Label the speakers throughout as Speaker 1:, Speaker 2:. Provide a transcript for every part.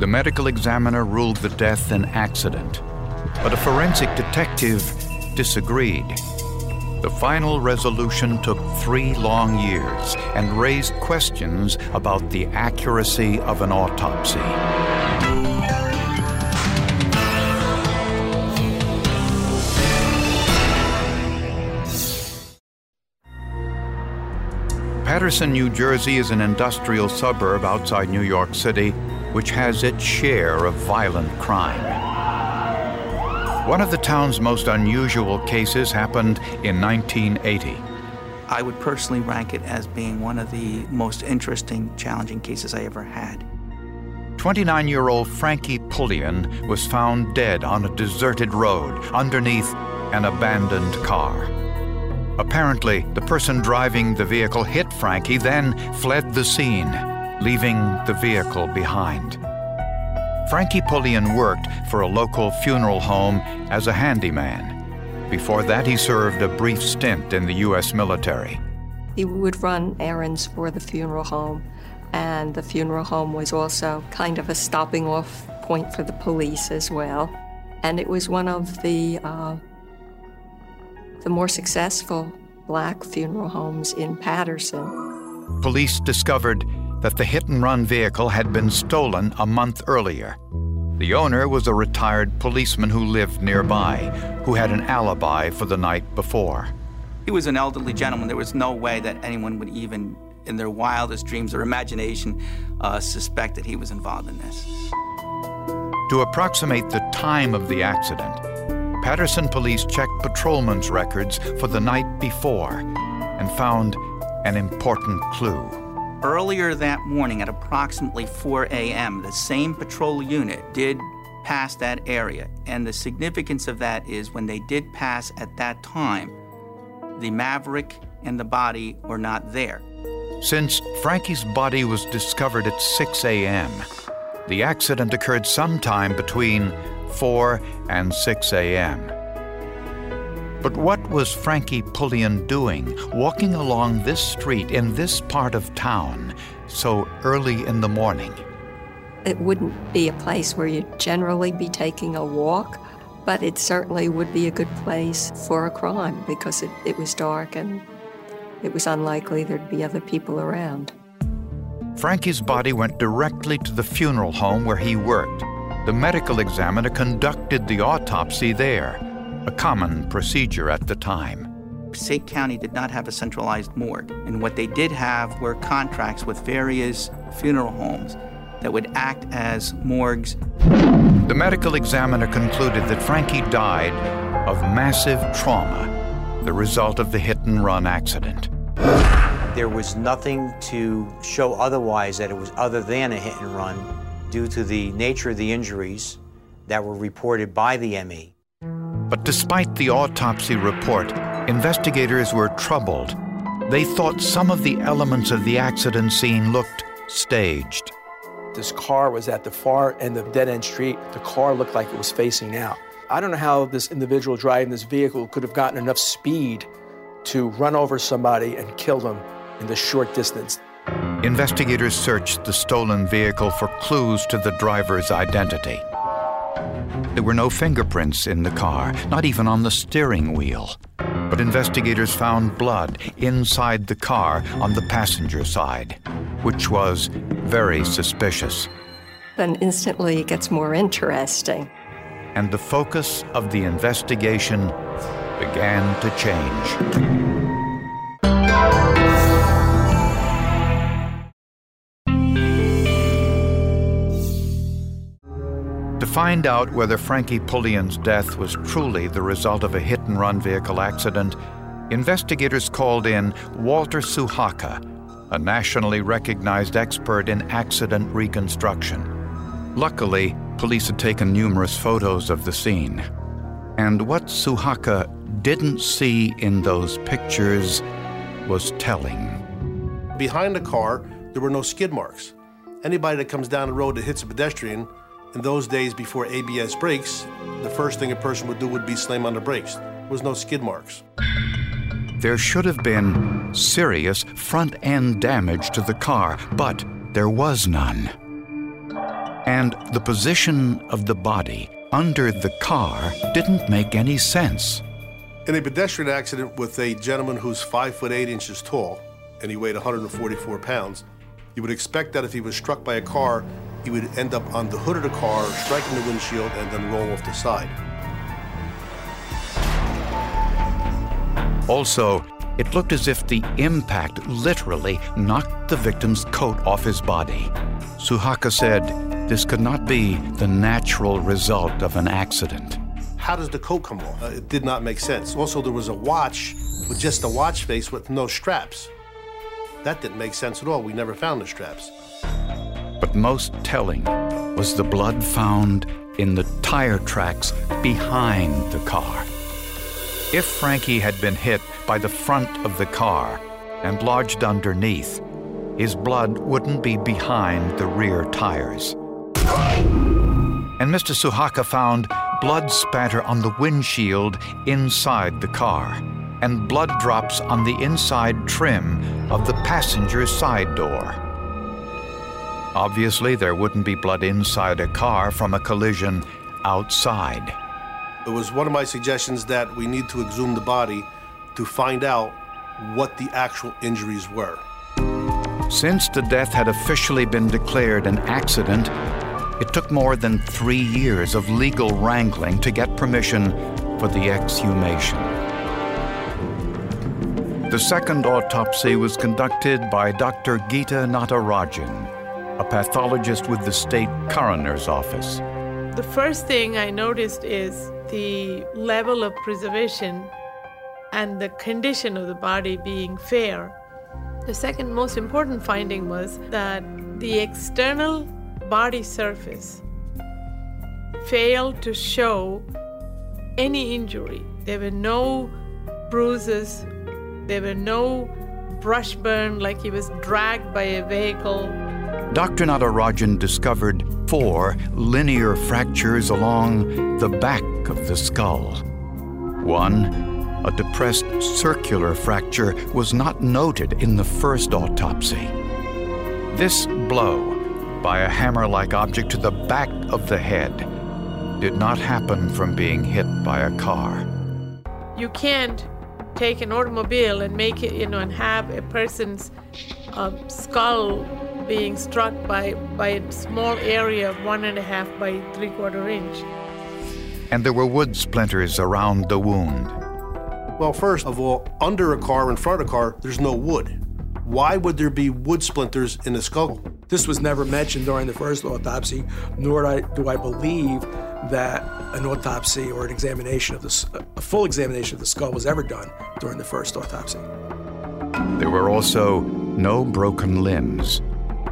Speaker 1: The medical examiner ruled the death an accident, but a forensic detective disagreed. The final resolution took three long years and raised questions about the accuracy of an autopsy. Paterson, New Jersey is an industrial suburb outside New York City which has its share of violent crime. One of the town's most unusual cases happened in 1980.
Speaker 2: I would personally rank it as being one of the most interesting, challenging cases I ever had.
Speaker 1: 29 year old Frankie Pulliam was found dead on a deserted road underneath an abandoned car. Apparently, the person driving the vehicle hit Frankie, then fled the scene, leaving the vehicle behind. Frankie Pulliam worked for a local funeral home as a handyman. Before that, he served a brief stint in the U.S. military.
Speaker 3: He would run errands for the funeral home, and the funeral home was also kind of a stopping off point for the police as well. And it was one of the uh, the more successful black funeral homes in Paterson.
Speaker 1: Police discovered that the hit and run vehicle had been stolen a month earlier. The owner was a retired policeman who lived nearby, who had an alibi for the night before.
Speaker 2: He was an elderly gentleman. There was no way that anyone would even, in their wildest dreams or imagination, uh, suspect that he was involved in this.
Speaker 1: To approximate the time of the accident, Paterson police checked patrolman's records for the night before and found an important clue.
Speaker 2: Earlier that morning at approximately 4 a.m., the same patrol unit did pass that area. And the significance of that is when they did pass at that time, the Maverick and the body were not there.
Speaker 1: Since Frankie's body was discovered at 6 a.m., the accident occurred sometime between 4 and 6 a.m. But what was Frankie Pulliam doing walking along this street in this part of town so early in the morning?
Speaker 3: It wouldn't be a place where you'd generally be taking a walk, but it certainly would be a good place for a crime because it, it was dark and it was unlikely there'd be other people around.
Speaker 1: Frankie's body went directly to the funeral home where he worked. The medical examiner conducted the autopsy there, a common procedure at the time.
Speaker 2: Passaic County did not have a centralized morgue, and what they did have were contracts with various funeral homes that would act as morgues.
Speaker 1: The medical examiner concluded that Frankie died of massive trauma, the result of the hit and run accident.
Speaker 4: There was nothing to show otherwise that it was other than a hit and run due to the nature of the injuries that were reported by the ME.
Speaker 1: But despite the autopsy report, investigators were troubled. They thought some of the elements of the accident scene looked staged.
Speaker 5: This car was at the far end of dead end street. The car looked like it was facing out. I don't know how this individual driving this vehicle could have gotten enough speed to run over somebody and kill them in the short distance.
Speaker 1: Investigators searched the stolen vehicle for clues to the driver's identity. There were no fingerprints in the car, not even on the steering wheel. But investigators found blood inside the car on the passenger side. which was very suspicious.
Speaker 3: Then instantly it gets more interesting.
Speaker 1: And the focus of the investigation began to change. Find out whether Frankie Pulliam's death was truly the result of a hit and run vehicle accident, investigators called in Walter Suhaka, a nationally recognized expert in accident reconstruction. Luckily, police had taken numerous photos of the scene. And what Suhaka didn't see in those pictures was telling.
Speaker 6: Behind the car, there were no skid marks. Anybody that comes down the road that hits a pedestrian, in those days before ABS brakes, the first thing a person would do would be slam on the brakes. There was no skid marks.
Speaker 1: There should have been serious front end damage to the car, but there was none. And the position of the body under the car didn't make any sense.
Speaker 6: In a pedestrian accident with a gentleman who's five foot eight inches tall and he weighed 144 pounds, you would expect that if he was struck by a car, he would end up on the hood of the car, striking the windshield, and then roll off the side.
Speaker 1: Also, it looked as if the impact literally knocked the victim's coat off his body. Suhaka said this could not be the natural result of an accident.
Speaker 6: How does the coat come off? Uh, it did not make sense. Also, there was a watch with just a watch face with no straps. That didn't make sense at all. We never found the straps.
Speaker 1: But most telling was the blood found in the tire tracks behind the car. If Frankie had been hit by the front of the car and lodged underneath, his blood wouldn't be behind the rear tires. And Mr. Suhaka found blood spatter on the windshield inside the car and blood drops on the inside trim of the passenger side door. Obviously, there wouldn't be blood inside a car from a collision outside.
Speaker 6: It was one of my suggestions that we need to exhume the body to find out what the actual injuries were.
Speaker 1: Since the death had officially been declared an accident, it took more than three years of legal wrangling to get permission for the exhumation. The second autopsy was conducted by Dr. Geetha Natarajan, a pathologist with the state coroner's office.
Speaker 7: The first thing I noticed is the level of preservation and the condition of the body being fair. The second most important finding was that the external body surface failed to show any injury. There were no bruises, there were no brush burn like he was dragged by a vehicle.
Speaker 1: Dr. Natarajan discovered four linear fractures along the back of the skull. One, a depressed circular fracture, was not noted in the first autopsy. This blow by a hammer like object to the back of the head did not happen from being hit by a car.
Speaker 7: You can't take an automobile and make it, you know, and have a person's uh, skull being struck by, by a small area of one and a half by three quarter inch.
Speaker 1: And there were wood splinters around the wound.
Speaker 6: Well, first of all, under a car, in front of a car, there's no wood. Why would there be wood splinters in the skull?
Speaker 5: This was never mentioned during the first autopsy, nor do I, do I believe that an autopsy or an examination of the, a full examination of the skull was ever done during the first autopsy.
Speaker 1: There were also no broken limbs,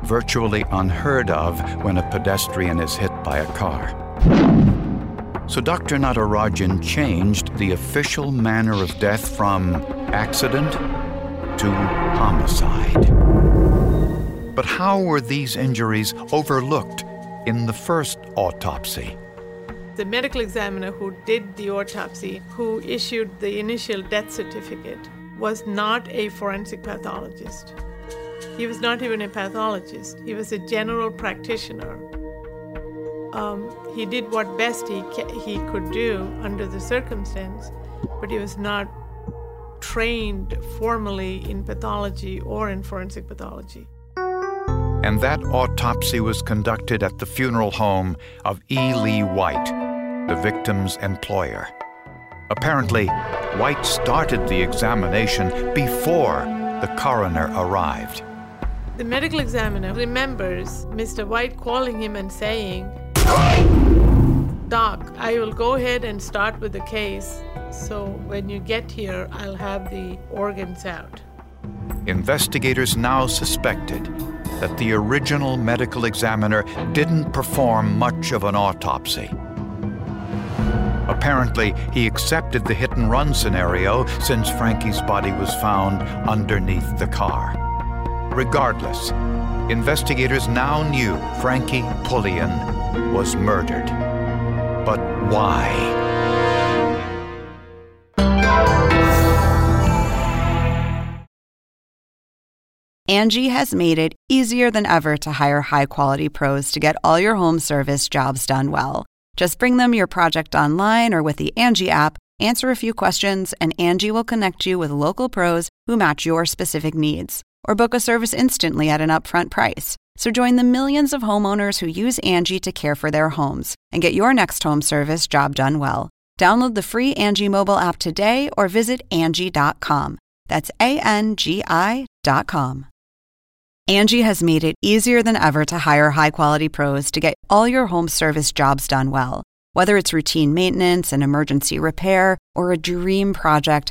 Speaker 1: virtually unheard of when a pedestrian is hit by a car. So Dr. Natarajan changed the official manner of death from accident to homicide. But how were these injuries overlooked in the first autopsy?
Speaker 7: The medical examiner who did the autopsy, who issued the initial death certificate, was not a forensic pathologist. He was not even a pathologist, he was a general practitioner. Um, he did what best he, he could do under the circumstance, but he was not trained formally in pathology or in forensic pathology.
Speaker 1: and that autopsy was conducted at the funeral home of E. Lee White, the victim's employer. Apparently, White started the examination before the coroner arrived.
Speaker 7: The medical examiner remembers Mr. White calling him and saying, Doc, I will go ahead and start with the case. So when you get here, I'll have the organs out.
Speaker 1: Investigators now suspected that the original medical examiner didn't perform much of an autopsy. Apparently, he accepted the hit and run scenario since Frankie's body was found underneath the car. Regardless, investigators now knew Frankie Pulliam was murdered. But why?
Speaker 8: Angie has made it easier than ever to hire high quality pros to get all your home service jobs done well. Just bring them your project online or with the Angie app, answer a few questions, and Angie will connect you with local pros who match your specific needs. Or book a service instantly at an upfront price. So join the millions of homeowners who use Angie to care for their homes and get your next home service job done well. Download the free Angie mobile app today or visit Angie.com. That's A N G I.com. Angie has made it easier than ever to hire high quality pros to get all your home service jobs done well. Whether it's routine maintenance, an emergency repair, or a dream project,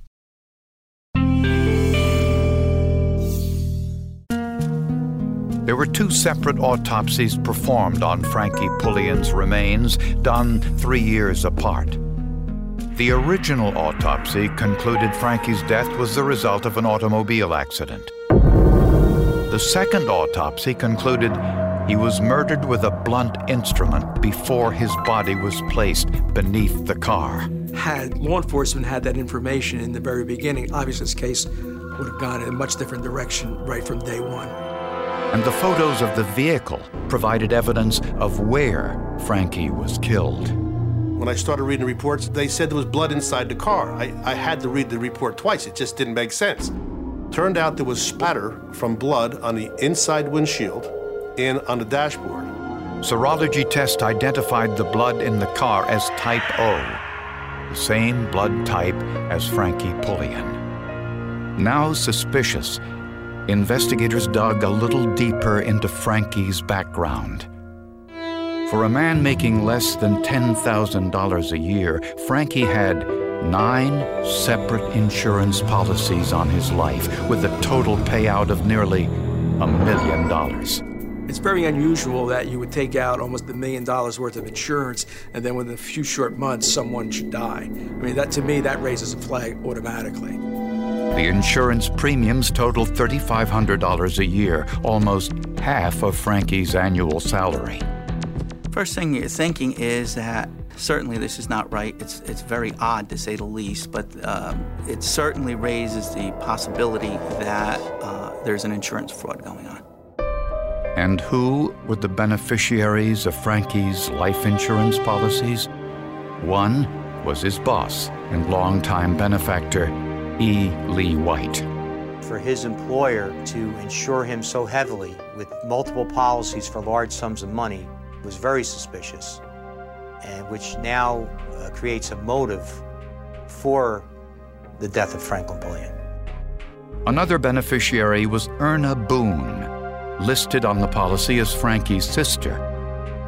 Speaker 1: There were two separate autopsies performed on Frankie Pulliam's remains, done three years apart. The original autopsy concluded Frankie's death was the result of an automobile accident. The second autopsy concluded he was murdered with a blunt instrument before his body was placed beneath the car.
Speaker 5: Had law enforcement had that information in the very beginning, obviously this case would have gone in a much different direction right from day one.
Speaker 1: And the photos of the vehicle provided evidence of where Frankie was killed.
Speaker 6: When I started reading the reports, they said there was blood inside the car. I, I had to read the report twice, it just didn't make sense. Turned out there was spatter from blood on the inside windshield and on the dashboard.
Speaker 1: Serology test identified the blood in the car as type O, the same blood type as Frankie Pulliam. Now suspicious, investigators dug a little deeper into Frankie's background. For a man making less than $10,000 a year, Frankie had nine separate insurance policies on his life with a total payout of nearly a million dollars.
Speaker 5: It's very unusual that you would take out almost a million dollars worth of insurance and then within a few short months someone should die. I mean, that to me, that raises a flag automatically.
Speaker 1: The insurance premiums totaled $3,500 a year, almost half of Frankie's annual salary.
Speaker 2: First thing you're thinking is that certainly this is not right. It's, it's very odd to say the least, but um, it certainly raises the possibility that uh, there's an insurance fraud going on.
Speaker 1: And who were the beneficiaries of Frankie's life insurance policies? One was his boss and longtime benefactor, E. Lee White.
Speaker 4: For his employer to insure him so heavily with multiple policies for large sums of money was very suspicious, and which now uh, creates a motive for the death of Franklin Pulliam.
Speaker 1: Another beneficiary was Erna Boone, listed on the policy as Frankie's sister.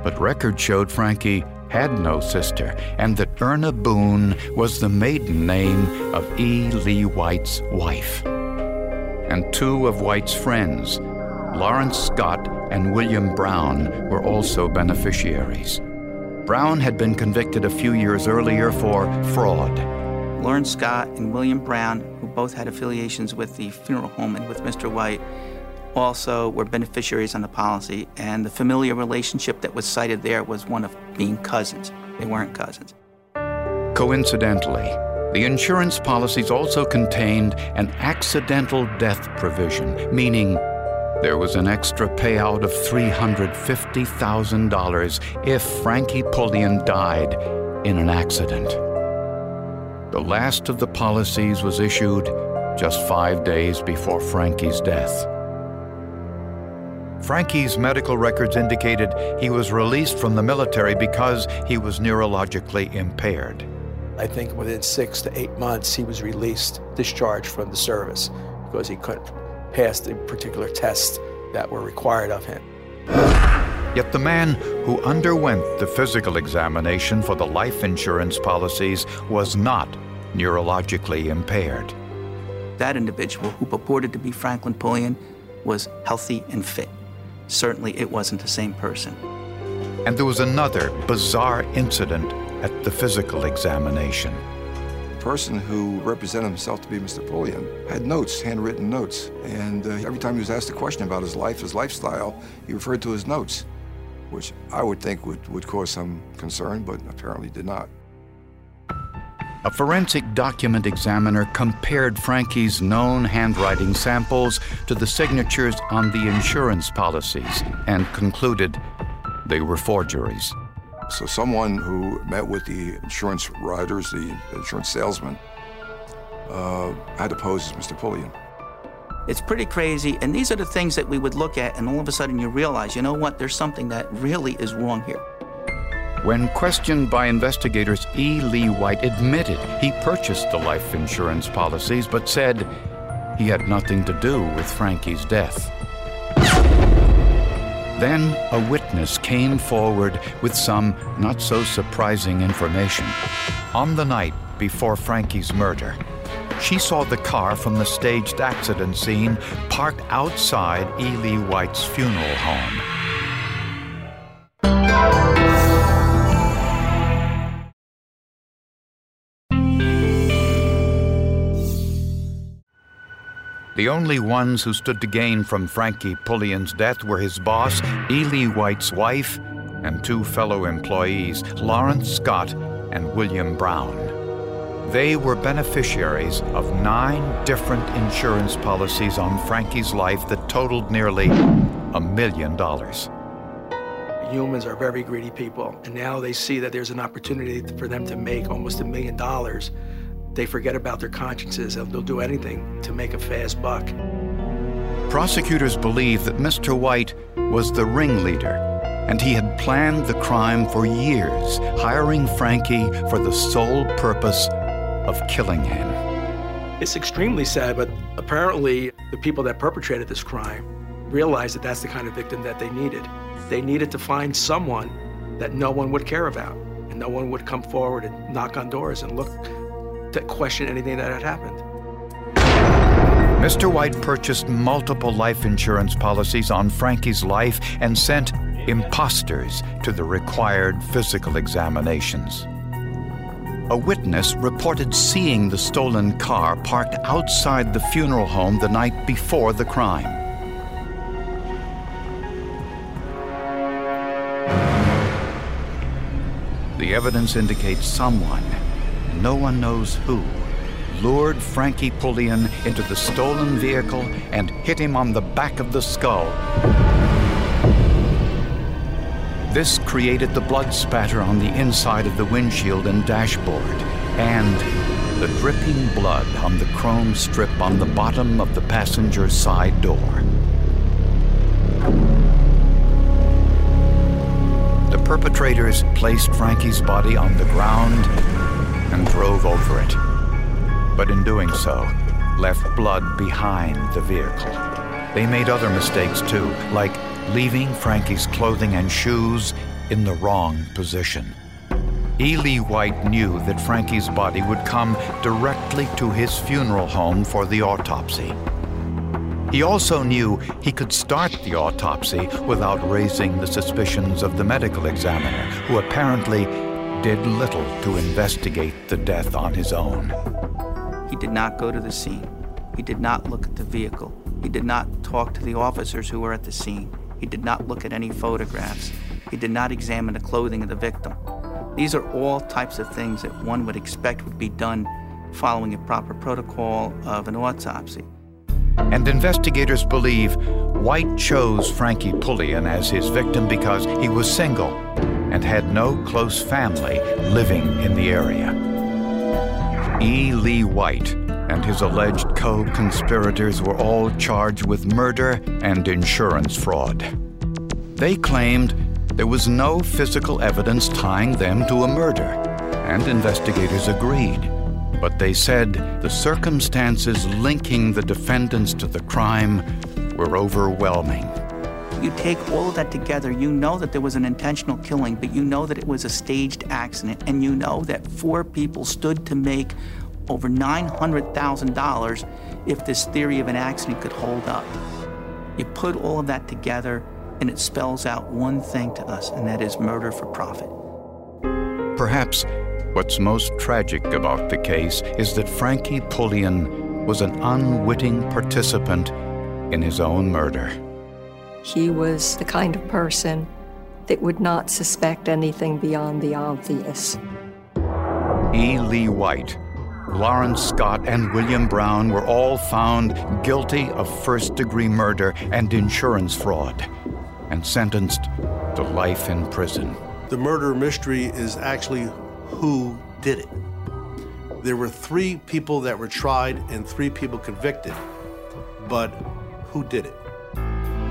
Speaker 1: But records showed Frankie had no sister, and that Erna Boone was the maiden name of E. Lee White's wife. And two of White's friends, Lawrence Scott and William Brown, were also beneficiaries. Brown had been convicted a few years earlier for fraud.
Speaker 2: Lawrence Scott and William Brown, who both had affiliations with the funeral home and with Mr. White, also were beneficiaries on the policy, and the familiar relationship that was cited there was one of being cousins. They weren't cousins.
Speaker 1: Coincidentally, The insurance policies also contained an accidental death provision, meaning there was an extra payout of $350,000 if Frankie Pullian died in an accident. The last of the policies was issued just five days before Frankie's death. Frankie's medical records indicated he was released from the military because he was neurologically impaired.
Speaker 5: I think within six to eight months, he was released, discharged from the service because he couldn't pass the particular tests that were required of him.
Speaker 1: Yet the man who underwent the physical examination for the life insurance policies was not neurologically impaired.
Speaker 2: That individual, who purported to be Franklin Pulliam, was healthy and fit. Certainly, it wasn't the same person.
Speaker 1: And there was another bizarre incident at the physical examination.
Speaker 9: The person who represented himself to be Mr. Pulliam had notes, handwritten notes, and uh, every time he was asked a question about his life, his lifestyle, he referred to his notes, which I would think would, would cause some concern, but apparently did not.
Speaker 1: A forensic document examiner compared Frankie's known handwriting samples to the signatures on the insurance policies and concluded they were forgeries.
Speaker 9: So someone who met with the insurance writers, the insurance salesman, uh, had to pose as Mr. Pulliam.
Speaker 2: It's pretty crazy, and these are the things that we would look at, and all of a sudden you realize, you know what, there's something that really is wrong here.
Speaker 1: When questioned by investigators, E. Lee White admitted he purchased the life insurance policies, but said he had nothing to do with Frankie's death. Then a witness came forward with some not so surprising information. On the night before Frankie's murder, she saw the car from the staged accident scene parked outside E. Lee White's funeral home. The only ones who stood to gain from Frankie Pulliam's death were his boss, E. Lee White's wife, and two fellow employees, Lawrence Scott and William Brown. They were beneficiaries of nine different insurance policies on Frankie's life that totaled nearly a million dollars.
Speaker 5: Humans are very greedy people, and now they see that there's an opportunity for them to make almost a million dollars they forget about their consciences and they'll do anything to make a fast buck.
Speaker 1: Prosecutors believe that Mr. White was the ringleader, and he had planned the crime for years, hiring Frankie for the sole purpose of killing him.
Speaker 5: It's extremely sad, but apparently the people that perpetrated this crime realized that that's the kind of victim that they needed. They needed to find someone that no one would care about, and no one would come forward and knock on doors and look to question anything that had happened.
Speaker 1: Mr. White purchased multiple life insurance policies on Frankie's life and sent imposters to the required physical examinations. A witness reported seeing the stolen car parked outside the funeral home the night before the crime. The evidence indicates someone no one knows who, lured Frankie Pulliam into the stolen vehicle and hit him on the back of the skull. This created the blood spatter on the inside of the windshield and dashboard, and the dripping blood on the chrome strip on the bottom of the passenger side door. The perpetrators placed Frankie's body on the ground and drove over it. But in doing so, left blood behind the vehicle. They made other mistakes too, like leaving Frankie's clothing and shoes in the wrong position. E. Lee White knew that Frankie's body would come directly to his funeral home for the autopsy. He also knew he could start the autopsy without raising the suspicions of the medical examiner, who apparently did little to investigate the death on his own.
Speaker 2: He did not go to the scene. He did not look at the vehicle. He did not talk to the officers who were at the scene. He did not look at any photographs. He did not examine the clothing of the victim. These are all types of things that one would expect would be done following a proper protocol of an autopsy.
Speaker 1: And investigators believe White chose Frankie Pulliam as his victim because he was single and had no close family living in the area. E. Lee White and his alleged co conspirators were all charged with murder and insurance fraud. They claimed there was no physical evidence tying them to a murder, and investigators agreed. But they said the circumstances linking the defendants to the crime were overwhelming.
Speaker 2: You take all of that together, you know that there was an intentional killing, but you know that it was a staged accident, and you know that four people stood to make over $900,000 if this theory of an accident could hold up. You put all of that together, and it spells out one thing to us, and that is murder for profit.
Speaker 1: Perhaps what's most tragic about the case is that Frankie Pulliam was an unwitting participant in his own murder.
Speaker 3: He was the kind of person that would not suspect anything beyond the obvious.
Speaker 1: E. Lee White, Lawrence Scott, and William Brown were all found guilty of first degree murder and insurance fraud and sentenced to life in prison.
Speaker 6: The murder mystery is actually who did it. There were three people that were tried and three people convicted, but who did it?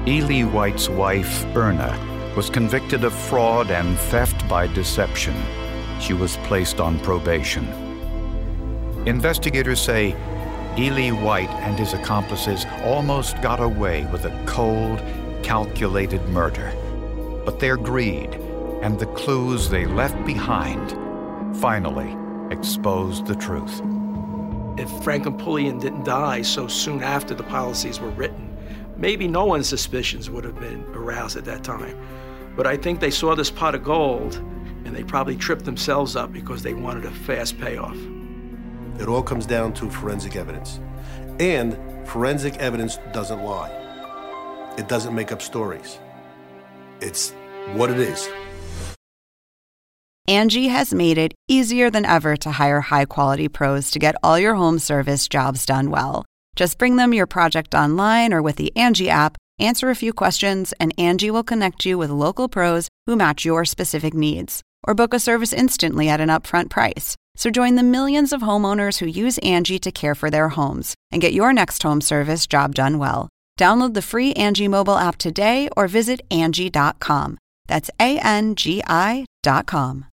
Speaker 1: E. Lee White's wife, Erna, was convicted of fraud and theft by deception. She was placed on probation. Investigators say E. Lee White and his accomplices almost got away with a cold, calculated murder. But their greed and the clues they left behind finally exposed the truth.
Speaker 5: If Franklin Pulliam didn't die so soon after the policies were written, maybe no one's suspicions would have been aroused at that time. But I think they saw this pot of gold and they probably tripped themselves up because they wanted a fast payoff.
Speaker 6: It all comes down to forensic evidence. And forensic evidence doesn't lie, it doesn't make up stories. It's what it is.
Speaker 8: Angie has made it easier than ever to hire high quality pros to get all your home service jobs done well. Just bring them your project online or with the Angie app, answer a few questions, and Angie will connect you with local pros who match your specific needs. Or book a service instantly at an upfront price. So join the millions of homeowners who use Angie to care for their homes and get your next home service job done well. Download the free Angie mobile app today or visit Angie.com. That's A N G I.com.